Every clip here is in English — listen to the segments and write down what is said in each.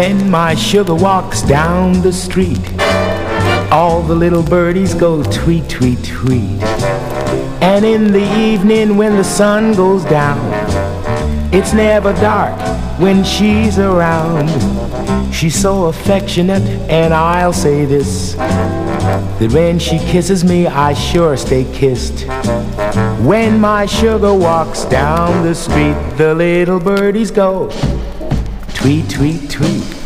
When my sugar walks down the street, all the little birdies go tweet, tweet, tweet. And in the evening when the sun goes down, it's never dark when she's around. She's so affectionate, and I'll say this that when she kisses me, I sure stay kissed. When my sugar walks down the street, the little birdies go tweet, tweet, tweet.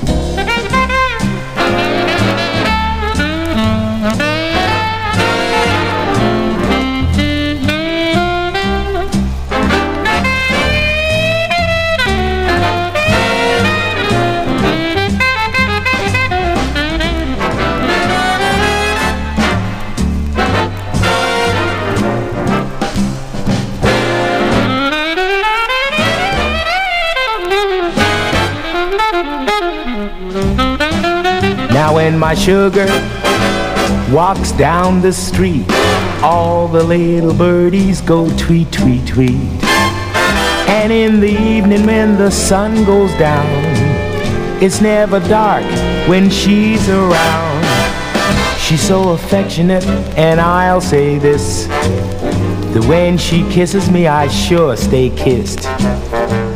Sugar walks down the street, all the little birdies go tweet, tweet, tweet. And in the evening when the sun goes down, it's never dark when she's around. She's so affectionate, and I'll say this that when she kisses me, I sure stay kissed.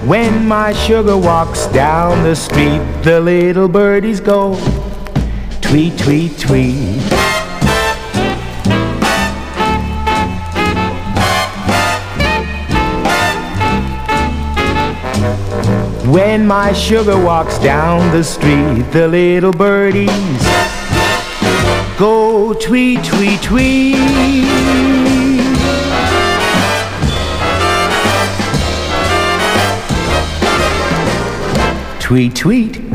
When my sugar walks down the street, the little birdies go tweet, tweet, tweet. When my sugar walks down the street, the little birdies go tweet, tweet, tweet. Tweet, tweet.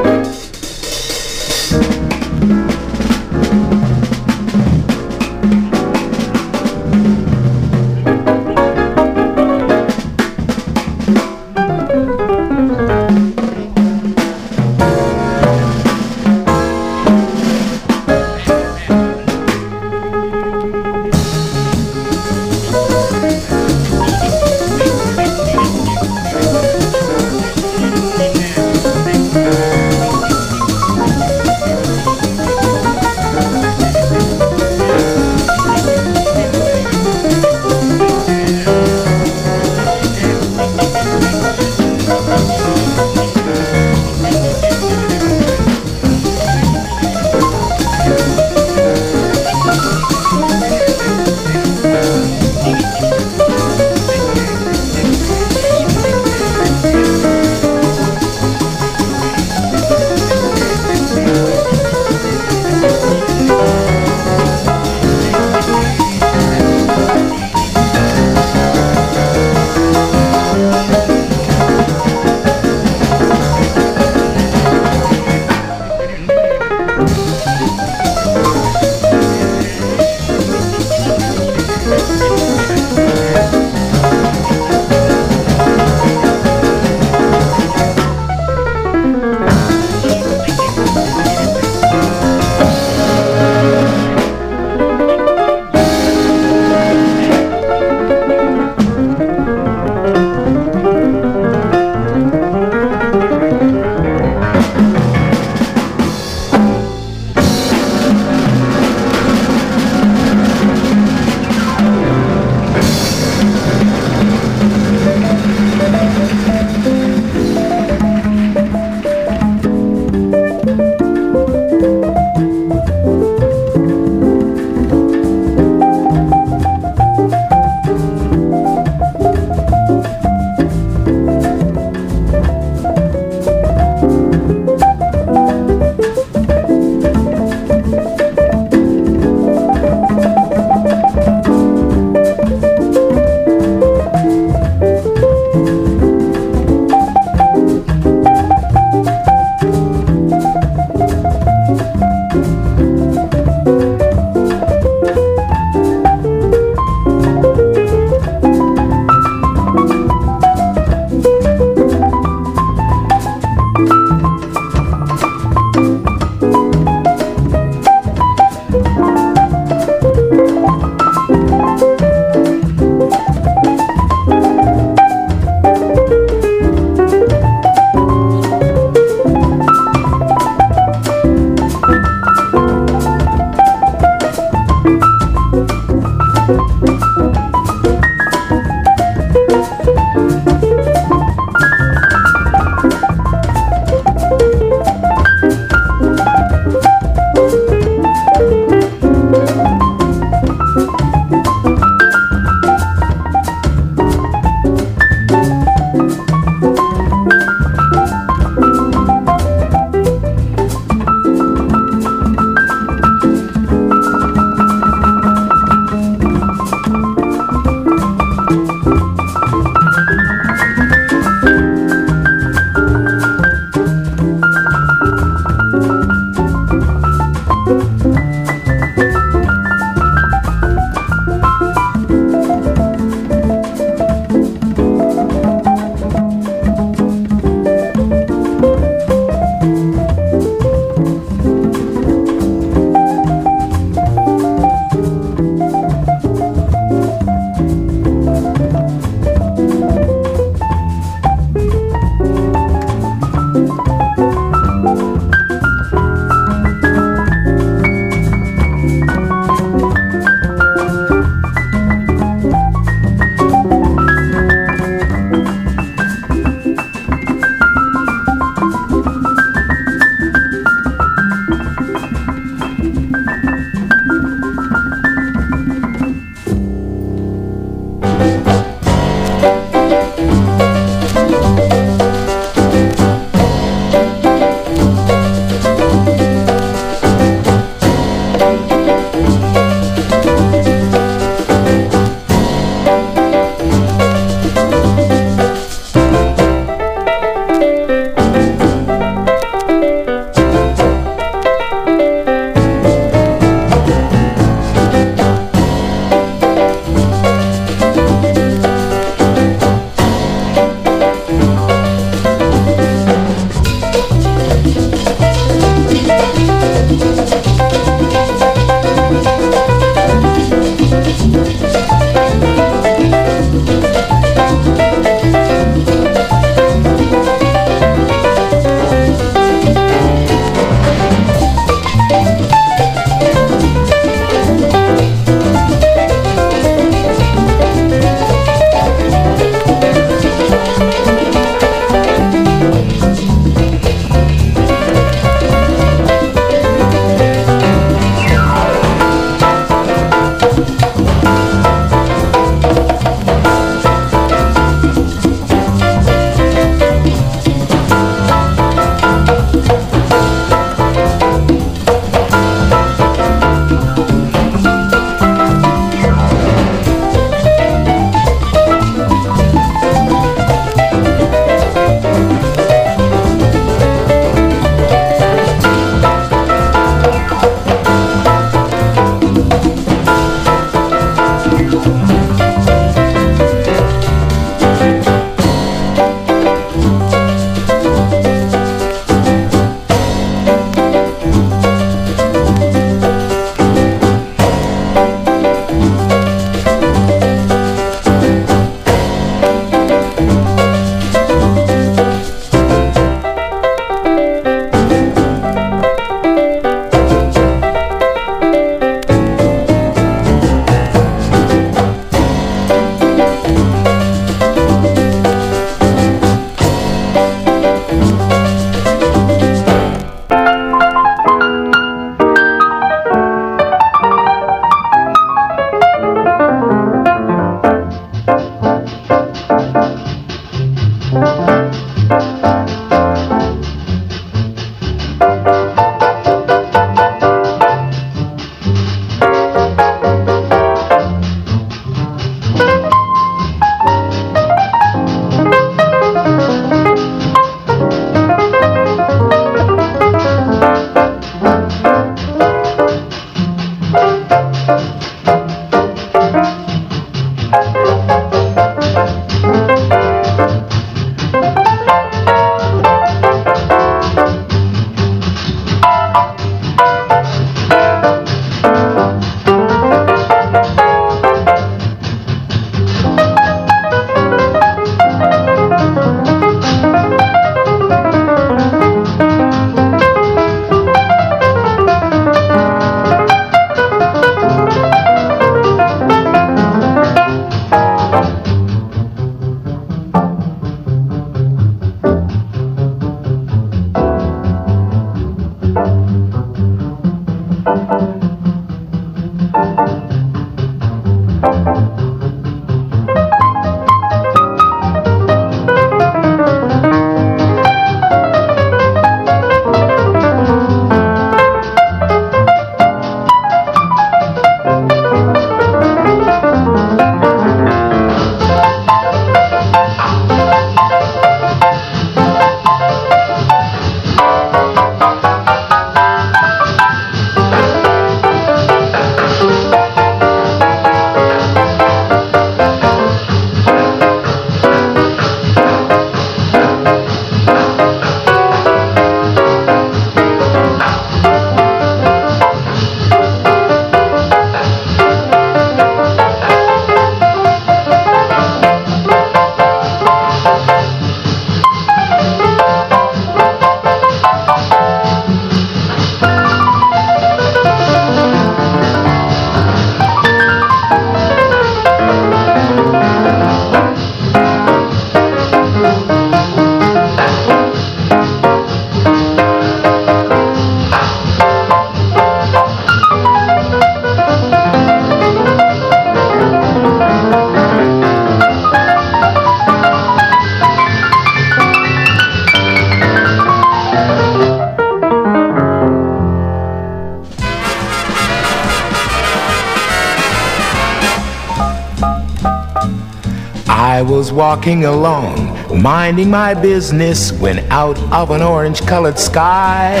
I was walking along, minding my business, when out of an orange colored sky,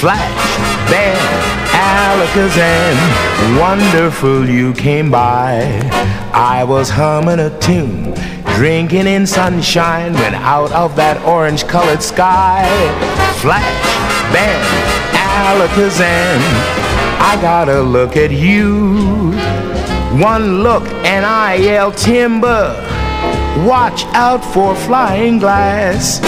flash, bam, alakazam, wonderful you came by. I was humming a tune, drinking in sunshine, when out of that orange colored sky, flash, bam, alakazam, I gotta look at you. One look and I yell timber. Watch out for flying glass.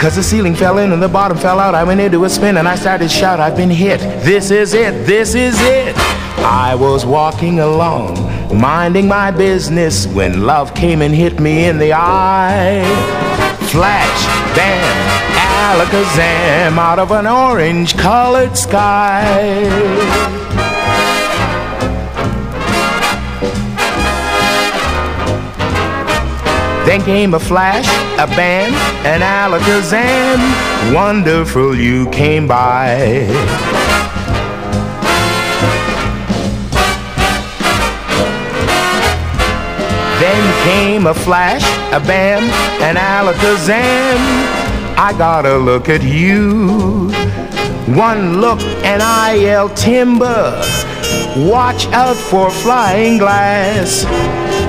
Cause the ceiling fell in and the bottom fell out. I went into a spin and I started to shout, I've been hit. This is it, this is it. I was walking along, minding my business when love came and hit me in the eye. Flash, bam, alakazam out of an orange colored sky. Then came a flash, a bam, an alakazam. Wonderful you came by. Then came a flash, a bam, an alakazam. I gotta look at you. One look and I yell timber. Watch out for flying glass.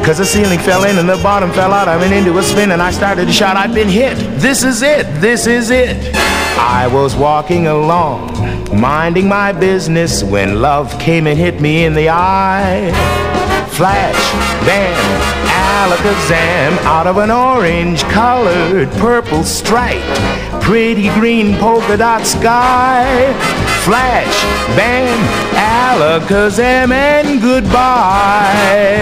Cause the ceiling fell in and the bottom fell out. I went into a spin and I started to shout, I've been hit. This is it, this is it. I was walking along, minding my business when love came and hit me in the eye. Flash, bam, alakazam out of an orange colored purple stripe. Pretty green polka dot sky. Flash, bam, alakazam, and goodbye.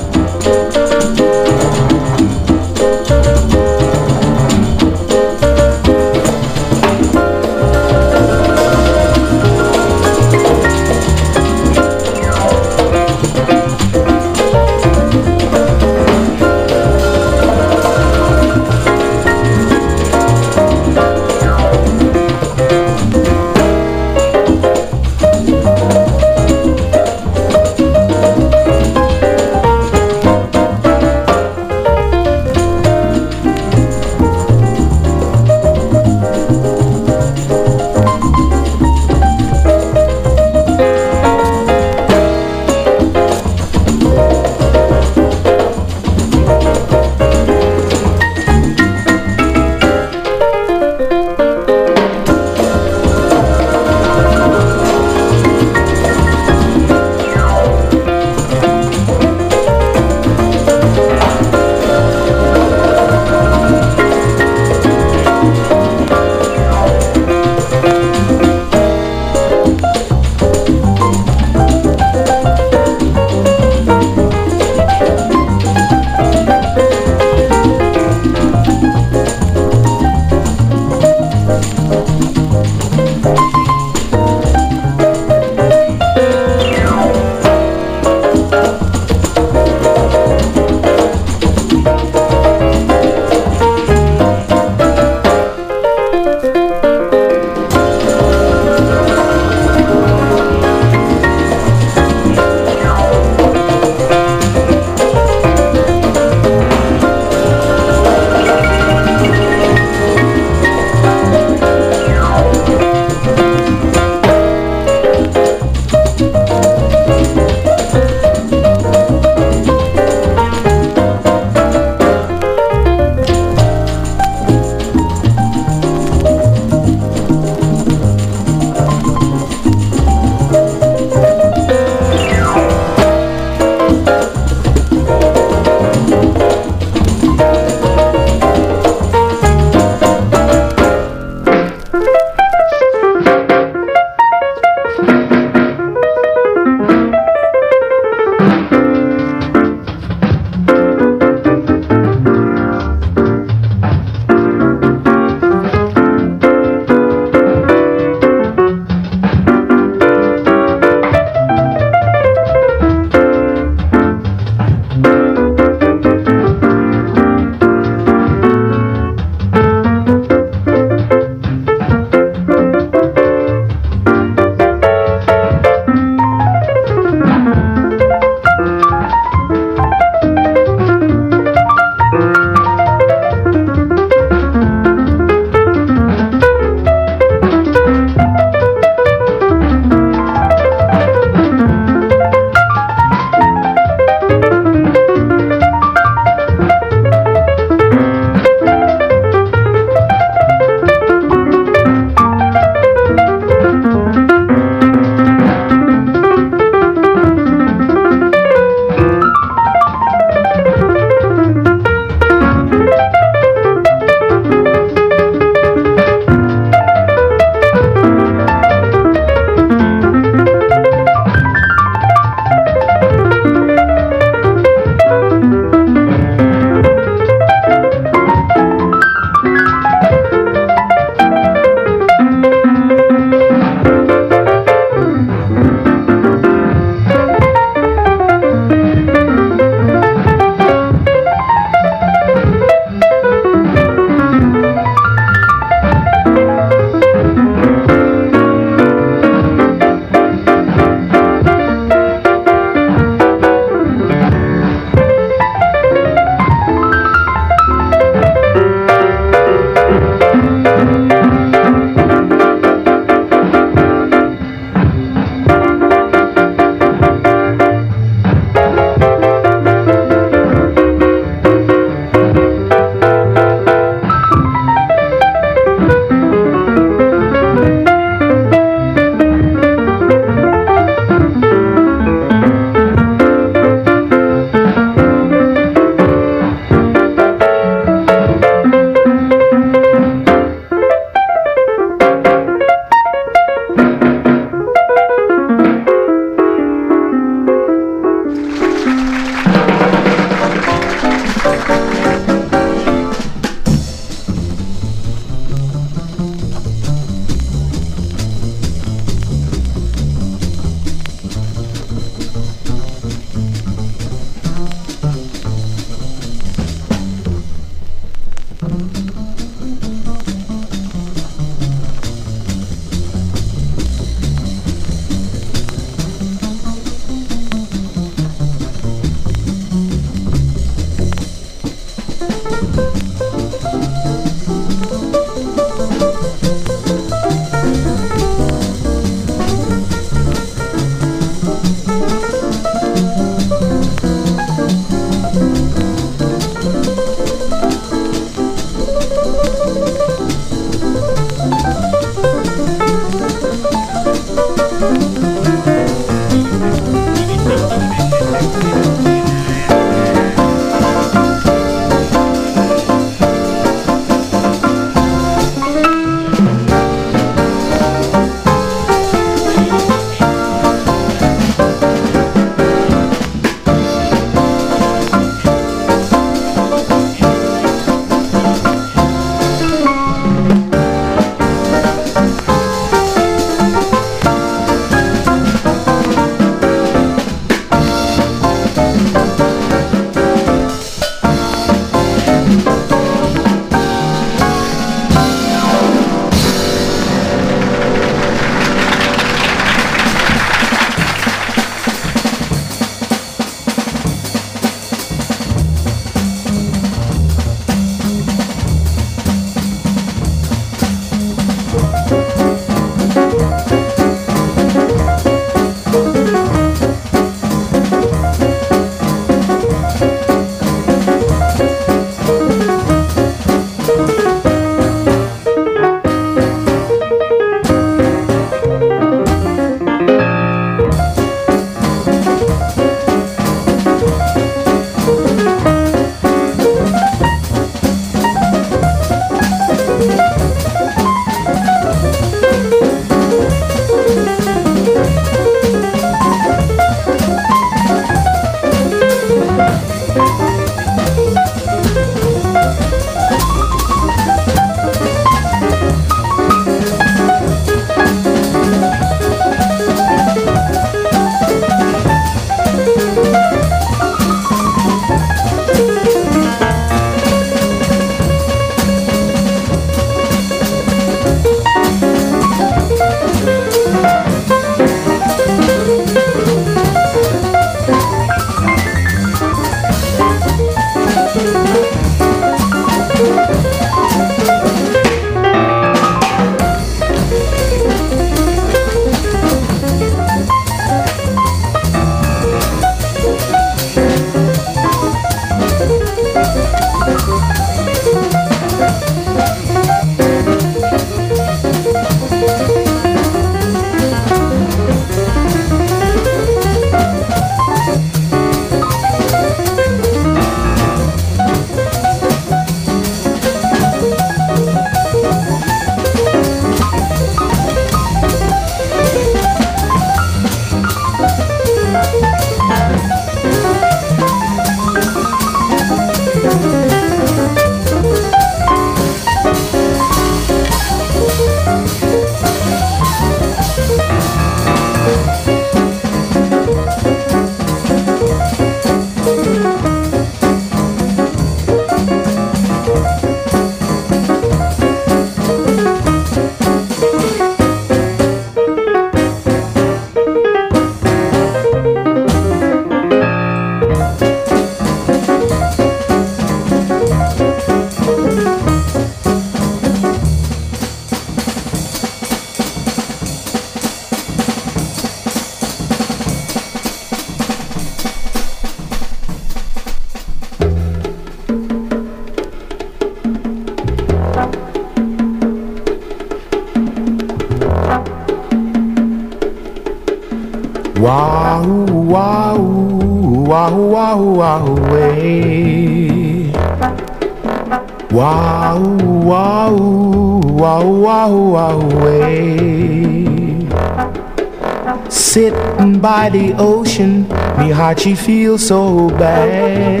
Sitting by the ocean, me heart she feels so bad.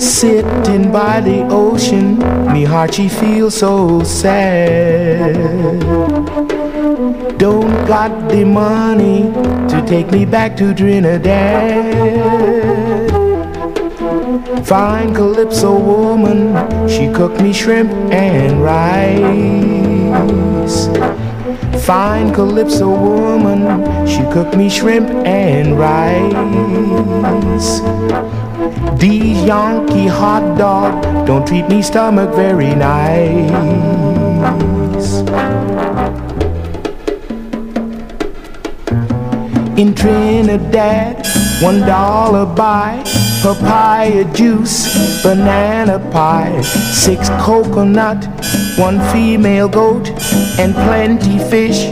Sitting by the ocean, me heart she feels so sad. Don't got the money to take me back to Trinidad. Fine Calypso woman, she cooked me shrimp and rice. Fine Calypso woman, she cooked me shrimp and rice. These Yankee hot dog don't treat me stomach very nice. In Trinidad, one dollar buy papaya juice, banana pie, six coconut, one female goat, and plenty fish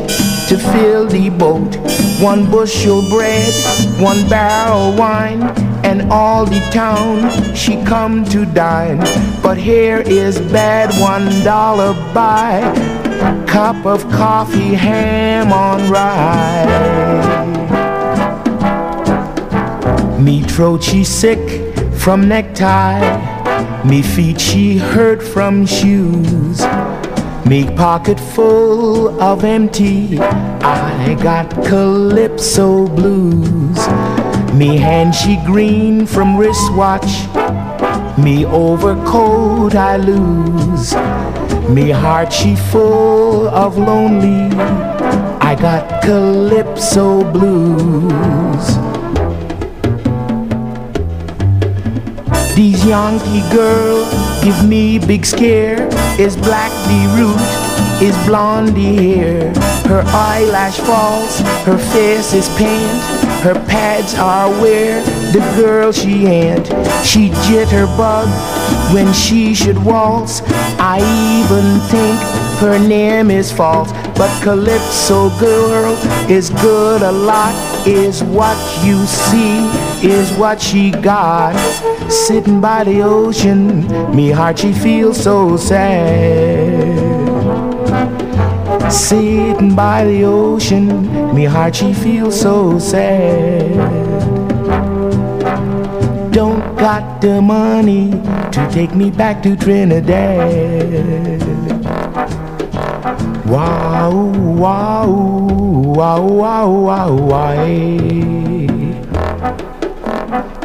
to fill the boat. One bushel bread, one barrel wine, and all the town she come to dine. But here is bad one dollar buy, cup of coffee, ham on rye. Me throat she sick from necktie. Me feet she hurt from shoes. Me pocket full of empty. I got calypso blues. Me hand she green from wristwatch. Me overcoat I lose. Me heart she full of lonely. I got calypso blues. These Yankee girls give me big scare. Is black the root? Is blondie hair? Her eyelash falls, her face is paint. Her pads are where the girl she ain't. She jitterbug when she should waltz. I even think her name is false. But Calypso girl is good a lot. Is what you see, is what she got. Sitting by the ocean, me heart she feels so sad. Sitting by the ocean, me heart she feels so sad. Don't got the money to take me back to Trinidad. Wow, wow, wow, wow, wow, wow.